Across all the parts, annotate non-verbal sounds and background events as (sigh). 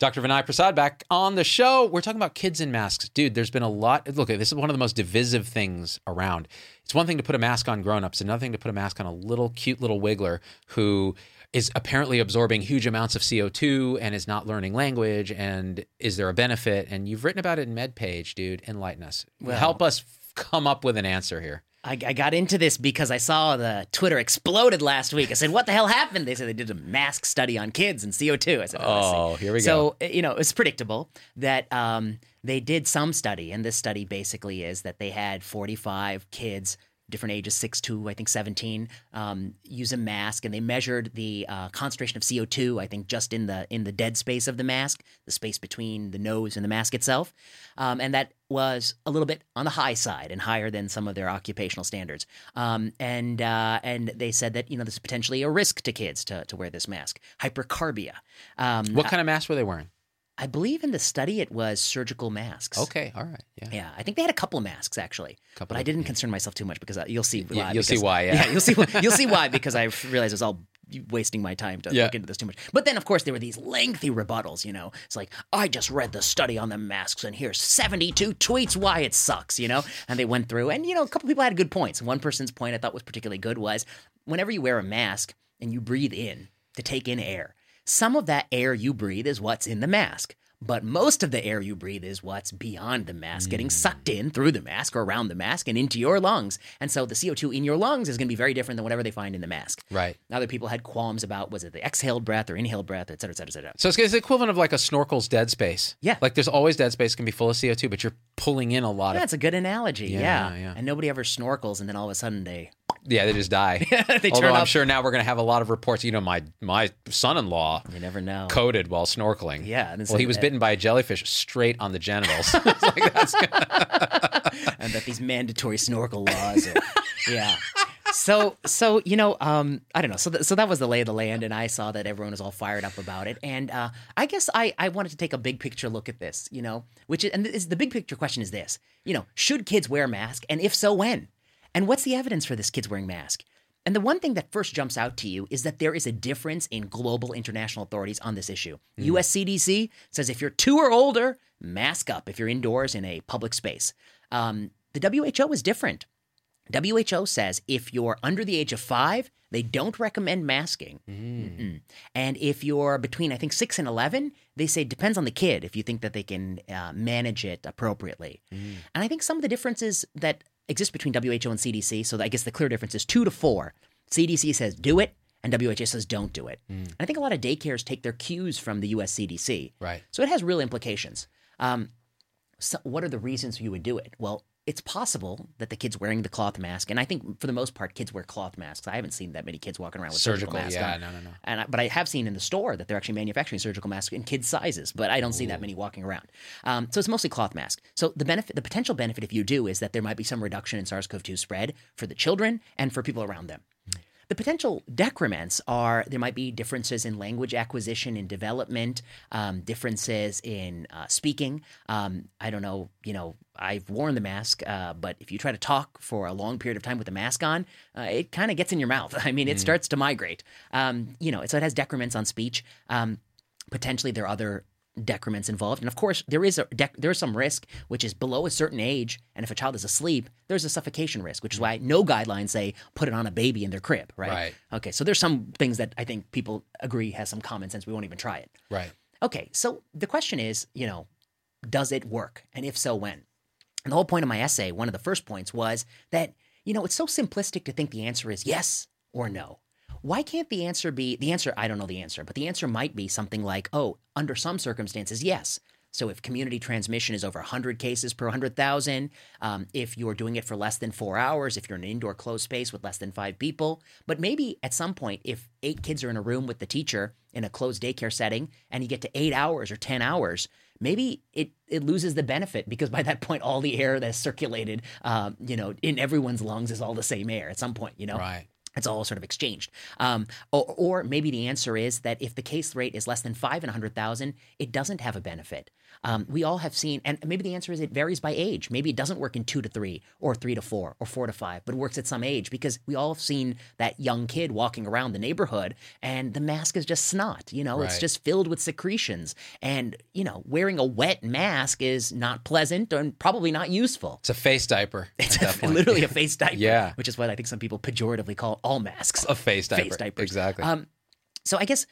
Dr. Vinay Prasad back on the show. We're talking about kids in masks. Dude, there's been a lot. Look, this is one of the most divisive things around. It's one thing to put a mask on grown-ups, another thing to put a mask on a little cute little wiggler who is apparently absorbing huge amounts of CO2 and is not learning language and is there a benefit? And you've written about it in MedPage, dude. Enlighten us. Well- Help us come up with an answer here. I, I got into this because I saw the Twitter exploded last week. I said, "What the hell happened?" They said they did a mask study on kids and CO2. I said, "Oh, Oh, here we go. so, uh, you know, it's predictable that um, they did some study, and this study basically is that they had 45 kids, different ages, six to I think 17, um, use a mask, and they measured the uh, concentration of CO2. I think just in the in the dead space of the mask, the space between the nose and the mask itself, um, and that was a little bit on the high side and higher than some of their occupational standards. Um, and uh, and they said that you know this is potentially a risk to kids to, to wear this mask. Hypercarbia. Um, What kind of mask were they wearing? I believe in the study it was surgical masks. Okay, all right. Yeah. Yeah, I think they had a couple of masks actually, Couple but I didn't concern myself too much because I, you'll see. Yeah, Why, you'll see because- why, yeah. you'll see. You'll see why (laughs) because I realized it was all wasting my time to Yeah. look into this too much. But then, of course, there were these lengthy rebuttals. You know, it's like I just read the study on the masks, and here's 72 tweets why it sucks. You know, and they went through, and you know, a couple people had good points. One person's point I thought was particularly good was whenever you wear a mask and you breathe in to take in air, some of that air you breathe is what's in the mask. But most of the air you breathe is what's beyond the mask, getting mm. sucked in through the mask or around the mask and into your lungs. And so the CO2 in your lungs is going to be very different than whatever they find in the mask. Right. Other people had qualms about was it the exhaled breath or inhaled breath, et cetera, et cetera, et cetera. So it's, it's the equivalent of like a snorkel's dead space. Yeah. Like there's always dead space can be full of CO2, but you're pulling in a lot Yeah, of it's a good analogy. Yeah, yeah, yeah. And nobody ever snorkels, and then all of a sudden they yeah, they just die. (laughs) they Although turn I'm up. sure now we're going to have a lot of reports. You know, my my son-in-law You never know. coded while snorkeling. Yeah, and it's Well, he was bitten by a jellyfish straight on the genitals. (laughs) (laughs) It's like, that's and that these mandatory snorkel laws. Are, yeah. So so you know um I don't know so th- so that was the lay of the land and I saw that everyone was all fired up about it and uh, I guess I I wanted to take a big picture look at this you know which is and this, the big picture question is this you know should kids wear a mask and if so when and what's the evidence for this kids wearing mask and the one thing that first jumps out to you is that there is a difference in global international authorities on this issue. US CDC says if you're two or older, mask up if you're indoors in a public space. Um, the WHO is different. WHO says if you're under the age of five, they don't recommend masking. Mm-mm. And if you're between, I think, six and 11, they say it depends on the kid if you think that they can uh, manage it appropriately. And I think some of the differences that exist between WHO and CDC, so I guess the clear difference is two to four. CDC says do it, and WHO says don't do it. And I think a lot of daycares take their cues from the US CDC. Right. So it has real implications. Um, so what are the reasons you would do it? Well, it's possible that the kid's wearing the cloth mask, and I think for the most part, kids wear cloth masks. I haven't seen that many kids walking around with surgical, Surgical, masks yeah, on. no, no, no. And I, but I have seen in the store that they're actually manufacturing surgical masks in kids' sizes, but I don't see that many walking around. Um, so it's mostly cloth mask. So the benefit, the potential benefit, if you do, is that there might be some reduction in SARS-CoV-2 spread for the children and for people around them. The potential decrements are there might be differences in language acquisition and development, um, differences in uh, speaking. Um, I don't know, you know, I've worn the mask, uh, but if you try to talk for a long period of time with the mask on, uh, it kind of gets in your mouth. (laughs) I mean, it starts to migrate. Um, you know, so it has decrements on speech. Um, potentially, there are other decrements involved, and of course, there is a dec- there is some risk which is below a certain age, and if a child is asleep, there's a suffocation risk, which is why no guidelines say put it on a baby in their crib, right? Right. Okay, so there's some things that I think people agree has some common sense. We won't even try it. right. Okay, so the question is, you know, does it work? And if so, when? And the whole point of my essay, one of the first points was that, you know, it's so simplistic to think the answer is yes or no. Why can't the answer be the answer? I don't know the answer, but the answer might be something like, oh, under some circumstances, yes. So if community transmission is over 100 cases per 100,000, um, if you're doing it for less than four hours, if you're in an indoor closed space with less than five people, but maybe at some point, if eight kids are in a room with the teacher in a closed daycare setting and you get to eight hours or 10 hours, maybe it, it loses the benefit because by that point, all the air that's circulated, um, you know, in everyone's lungs is all the same air at some point, you know? Right. It's all sort of exchanged. Um, or, or, maybe the answer is that if the case rate is less than five in 100,000, it doesn't have a benefit. Um, we all have seen, and maybe the answer is it varies by age. Maybe it doesn't work in two to three, or three to four, or four to five, but it works at some age because we all have seen that young kid walking around the neighborhood and the mask is just snot. You know, right. it's just filled with secretions. And, you know, wearing a wet mask is not pleasant and probably not useful. It's a face diaper. (laughs) It's a, literally a (laughs) face diaper. yeah. Which is what I think some people pejoratively call all masks. A face diaper. Face diapers. Exactly. Um, so I guess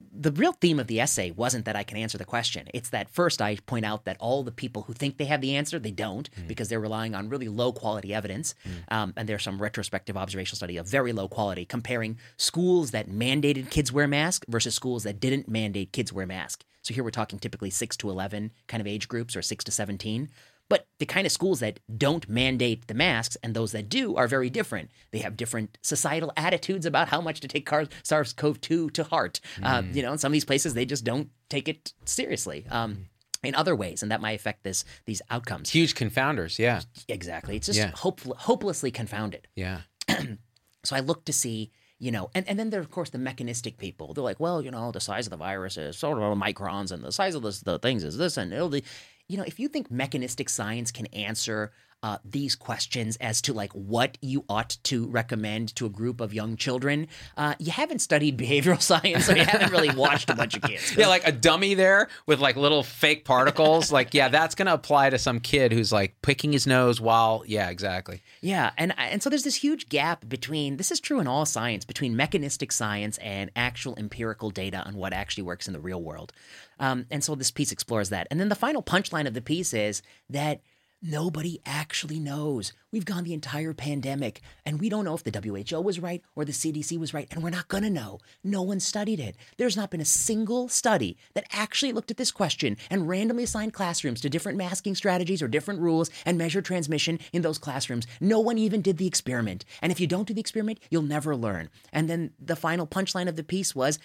the real theme of the essay wasn't that I can answer the question. It's that first I point out that all the people who think they have the answer, they don't, mm. because they're relying on really low quality evidence. Mm. Um, and there's some retrospective observational study of very low quality comparing schools that mandated kids wear masks versus schools that didn't mandate kids wear masks. So here we're talking typically 6 to 11 kind of age groups or 6 to 17. But the kind of schools that don't mandate the masks and those that do are very different. They have different societal attitudes about how much to take SARS CoV 2 to heart. Mm. Um, you know, in some of these places, they just don't take it seriously. Um, in other ways, and that might affect this these outcomes. Huge confounders, yeah. Exactly. It's just yeah. hope, hopelessly confounded. Yeah. (clears throat) so I look to see you know, and, and then there are, of course, the mechanistic people. They're like, well, you know, the size of the virus is sort of microns, and the size of the, the things is this, and it'll be, you know, if you think mechanistic science can answer uh, these questions as to like what you ought to recommend to a group of young children, uh, you haven't studied (laughs) behavioral science, so you haven't really watched a bunch of kids. Yeah, like a dummy there with like little fake particles. like, yeah, that's going to apply to some kid who's like picking his nose while, yeah, exactly. Yeah, and and so there's this huge gap between this is true in all science between mechanistic science and actual empirical data on what actually works in the real world. Um, and so this piece explores that. And then the final punchline of the piece is that nobody actually knows. We've gone the entire pandemic and we don't know if the WHO was right or the CDC was right, and we're not going to know. No one studied it. There's not been a single study that actually looked at this question and randomly assigned classrooms to different masking strategies or different rules and measured transmission in those classrooms. No one even did the experiment. And if you don't do the experiment, you'll never learn. And then the final punchline of the piece was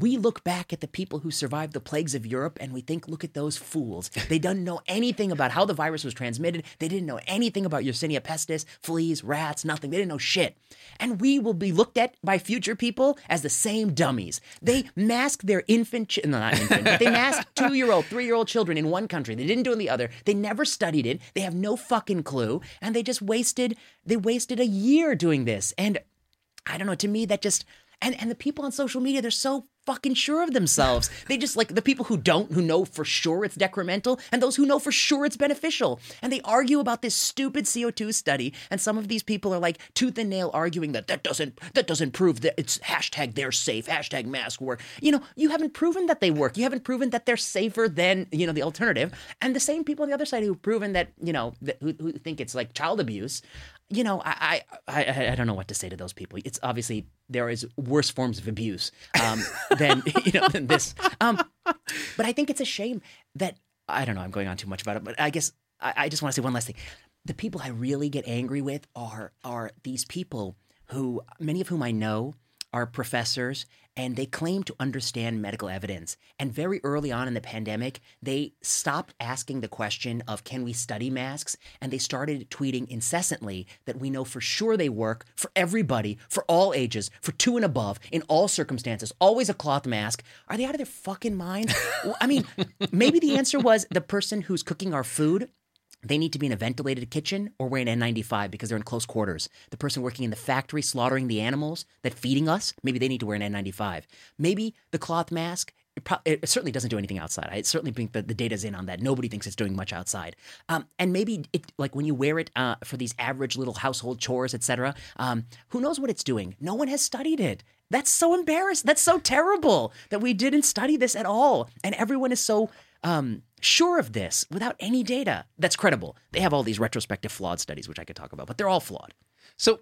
we look back at the people who survived the plagues of Europe and we think, look at those fools. They didn't know anything about how the virus was transmitted. They didn't know anything about Yersinia pestis, fleas, rats, nothing. They didn't know shit. And we will be looked at by future people as the same dummies. They masked their infant, ch- no, not infant, but they masked (laughs) two year old, three year old children in one country. They didn't do it in the other. They never studied it. They have no fucking clue. And they just wasted, they wasted a year doing this. And I don't know, to me, that just, and, and the people on social media, they're so fucking sure of themselves. They just like the people who don't, who know for sure it's decremental, and those who know for sure it's beneficial. And they argue about this stupid CO2 study. And some of these people are like tooth and nail arguing that that doesn't that doesn't prove that it's hashtag they're safe, hashtag mask work. You know, you haven't proven that they work. You haven't proven that they're safer than you know the alternative. And the same people on the other side who've proven that you know that, who, who think it's like child abuse you know, I, I, I I don't know what to say to those people. It's obviously there is worse forms of abuse um, (laughs) than (laughs) you know than this. Um, but I think it's a shame that I don't know. I'm going on too much about it, but I guess I, I just want to say one last thing. The people I really get angry with are are these people who many of whom I know are professors and they claim to understand medical evidence. And very early on in the pandemic, they stopped asking the question of can we study masks and they started tweeting incessantly that we know for sure they work for everybody, for all ages, for two and above, in all circumstances, always a cloth mask. Are they out of their fucking minds? (laughs) I mean, maybe the answer was the person who's cooking our food they need to be in a ventilated kitchen or wear an N95 because they're in close quarters. The person working in the factory slaughtering the animals that feeding us, maybe they need to wear an N95. Maybe the cloth mask it, pro- it, certainly doesn't do anything outside. I certainly think that the data's in on that. Nobody thinks it's doing much outside. Um, and maybe it, like when you wear it uh, for these average little household chores, etc. Um, who knows what it's doing? No one has studied it. That's so embarrassing. That's so terrible that we didn't study this at all, and everyone is so um, sure of this without any data that's credible. They have all these retrospective flawed studies, which I could talk about, but they're all flawed. So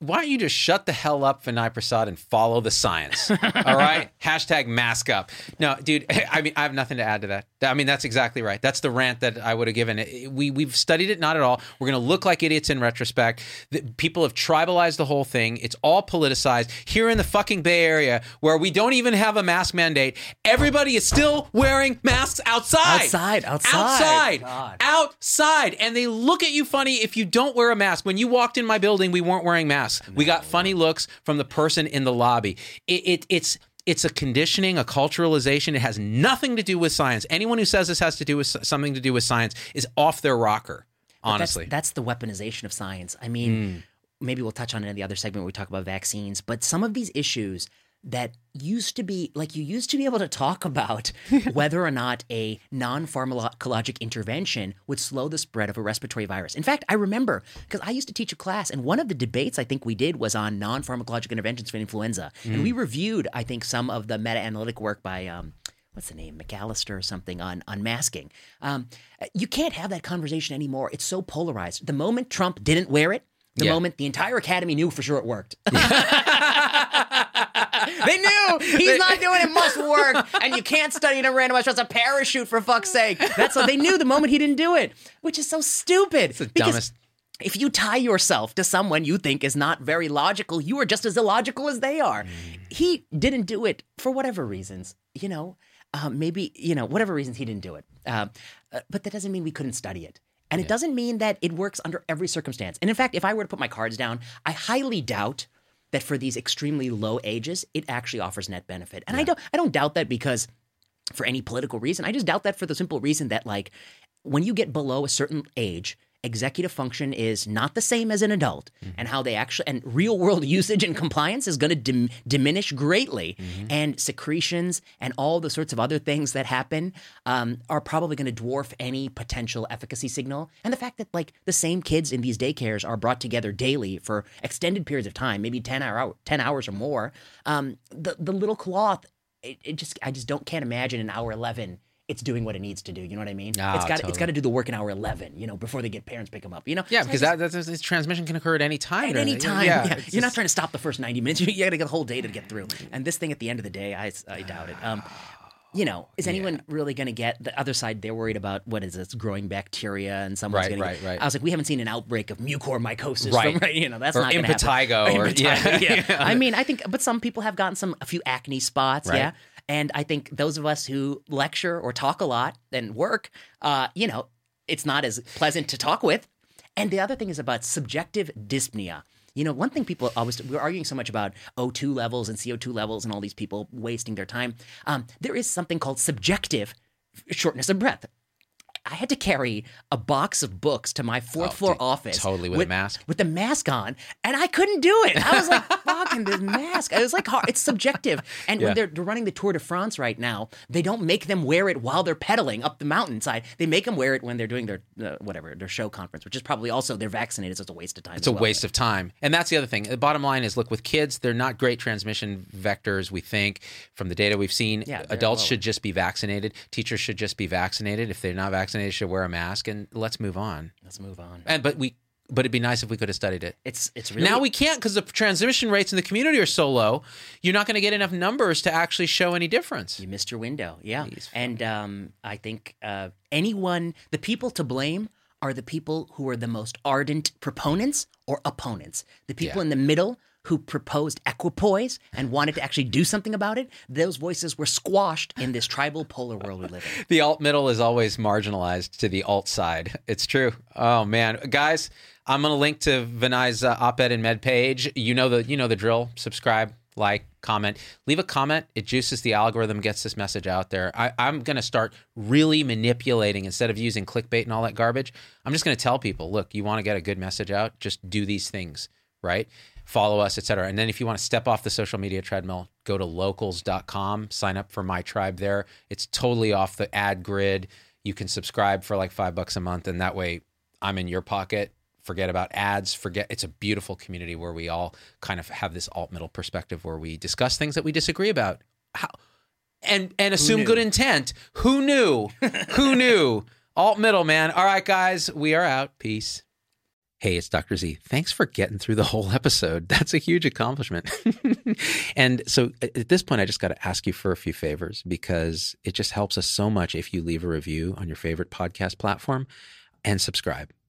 why don't you just shut the hell up, Vinay Prasad, and follow the science? All right? (laughs) Hashtag mask up. No, dude, (laughs) I mean, I have nothing to add to that. I mean, that's exactly right. That's the rant that I would have given. We, we've studied it, not at all. We're going to look like idiots in retrospect. The, people have tribalized the whole thing. It's all politicized. Here in the fucking Bay Area, where we don't even have a mask mandate, everybody is still wearing masks outside. Outside, outside. Outside. God. Outside. And they look at you funny if you don't wear a mask. When you walked in my building, we weren't wearing masks. We got funny looks from the person in the lobby. It, it, it's it's a conditioning, a culturalization. It has nothing to do with science. Anyone who says this has to do with something to do with science is off their rocker. Honestly, that's, that's the weaponization of science. I mean, hmm. maybe we'll touch on it in the other segment where we talk about vaccines, but some of these issues that used to be like you used to be able to talk about (laughs) whether or not a non-pharmacologic intervention would slow the spread of a respiratory virus. In fact, I remember because I used to teach a class and one of the debates I think we did was on non-pharmacologic interventions for influenza. And we reviewed I think some of the meta-analytic work by um, what's the name McAllister or something on unmasking. Um, you can't have that conversation anymore. It's so polarized. The moment Trump didn't wear it, the Yeah. moment the entire academy knew for sure it worked. (laughs) they knew he's not doing it. Must work, and you can't study in a randomized trial. It's a parachute for fuck's sake. That's what they knew the moment he didn't do it, which is so stupid. It's the dumbest- If you tie yourself to someone you think is not very logical, you are just as illogical as they are. He didn't do it for whatever reasons, you know. Uh, maybe you know whatever reasons he didn't do it, uh, uh, but that doesn't mean we couldn't study it. And it doesn't mean that it works under every circumstance. And in fact, if I were to put my cards down, I highly doubt that for these extremely low ages, it actually offers net benefit. And I don't I don't doubt that because for any political reason. I just doubt that for the simple reason that like when you get below a certain age, executive function is not the same as an adult and how they actually and real world (laughs) usage and compliance is going to dim, diminish greatly and secretions and all the sorts of other things that happen um, are probably going to dwarf any potential efficacy signal. And the fact that like the same kids in these daycares are brought together daily for extended periods of time maybe 10 hour 10 hours or more um, the, the little cloth it, it just I just don't can't imagine an hour eleven it's doing what it needs to do. You know what I mean? Ah, it's got it's totally. got to do the work in hour eleven. You know, before they get parents pick them up. You know? yeah, So because just- that, that's, this transmission can occur at any time. at any the- time. Yeah, Yeah, you're not trying to stop the first ninety minutes. (laughs) You got to get a whole day to get through. And this thing at the end of the day, I I doubt it. Um, you know, is anyone really going to get the other side? They're worried about what is this growing bacteria, and someone's Right, going right, to. right. I was like, we haven't seen an outbreak of mucormycosis, Right. From, (laughs) right? You know, that's Or not gonna happen. impetigo (laughs) or- impetigo, yeah. yeah. I mean, I think, but some people have gotten some a few acne spots, Right. yeah. And I think those of us who lecture or talk a lot and work, uh, you know, it's not as pleasant to talk with. And the other thing is about subjective dyspnea. You know, one thing people always we're arguing so much about O2 levels and CO2 levels and all these people wasting their time. Um, there is something called subjective shortness of breath. I had to carry a box of books to my fourth Oh, floor dude, office totally with a mask? with the mask on, and I couldn't do it. I was like, (laughs) "Fucking this mask!" It was like hard. It's subjective. And Yeah. when they're, they're running the Tour de France right now, they don't make them wear it while they're pedaling up the mountainside. They make them wear it when they're doing their uh, whatever their show conference, which is probably also they're vaccinated, so it's a waste of time. It's a waste of time. And that's the other thing. The bottom line is look, with kids, they're not great transmission vectors, we think, from the data we've seen. Yeah, Adults should just be vaccinated. Teachers should just be vaccinated. If they're not vaccinated, should wear a mask and let's move on. Let's move on. And but we but it'd be nice if we could have studied it. It's it's really Now we can't because the transmission rates in the community are so low. You're not going to get enough numbers to actually show any difference. You missed your window. Yeah. And um, I think uh, anyone, the people to blame are the people who are the most ardent proponents or opponents. The people Yeah. in the middle who proposed equipoise and wanted to actually do something about it, those voices were squashed in this tribal polar world we live in. (laughs) The alt middle is always marginalized to the alt side. It's true. Oh man, guys, I'm gonna link to Vinay's uh, op-ed and MedPage. You know the you know the drill. Subscribe, like, comment, leave a comment. It juices the algorithm, gets this message out there. I, I'm gonna start really manipulating instead of using clickbait and all that garbage. I'm just gonna tell people, look, you want to get a good message out, just do these things, right? Follow us, etc. And then if you want to step off the social media treadmill, go to locals.com, sign up for my tribe there. It's totally off the ad grid. You can subscribe for like five bucks a month, and that way I'm in your pocket. Forget about ads. Forget it's a beautiful community where we all kind of have this alt middle perspective where we discuss things that we disagree about. How and and assume good intent. Who knew? (laughs) Who knew? Alt middle, man. All right, guys, we are out. Peace. Hey, it's Dr. Z. Thanks for getting through the whole episode. (laughs) That's a huge accomplishment. (laughs) and so at this point, I just got to ask you for a few favors because it just helps us so much if you leave a review on your favorite podcast platform and subscribe.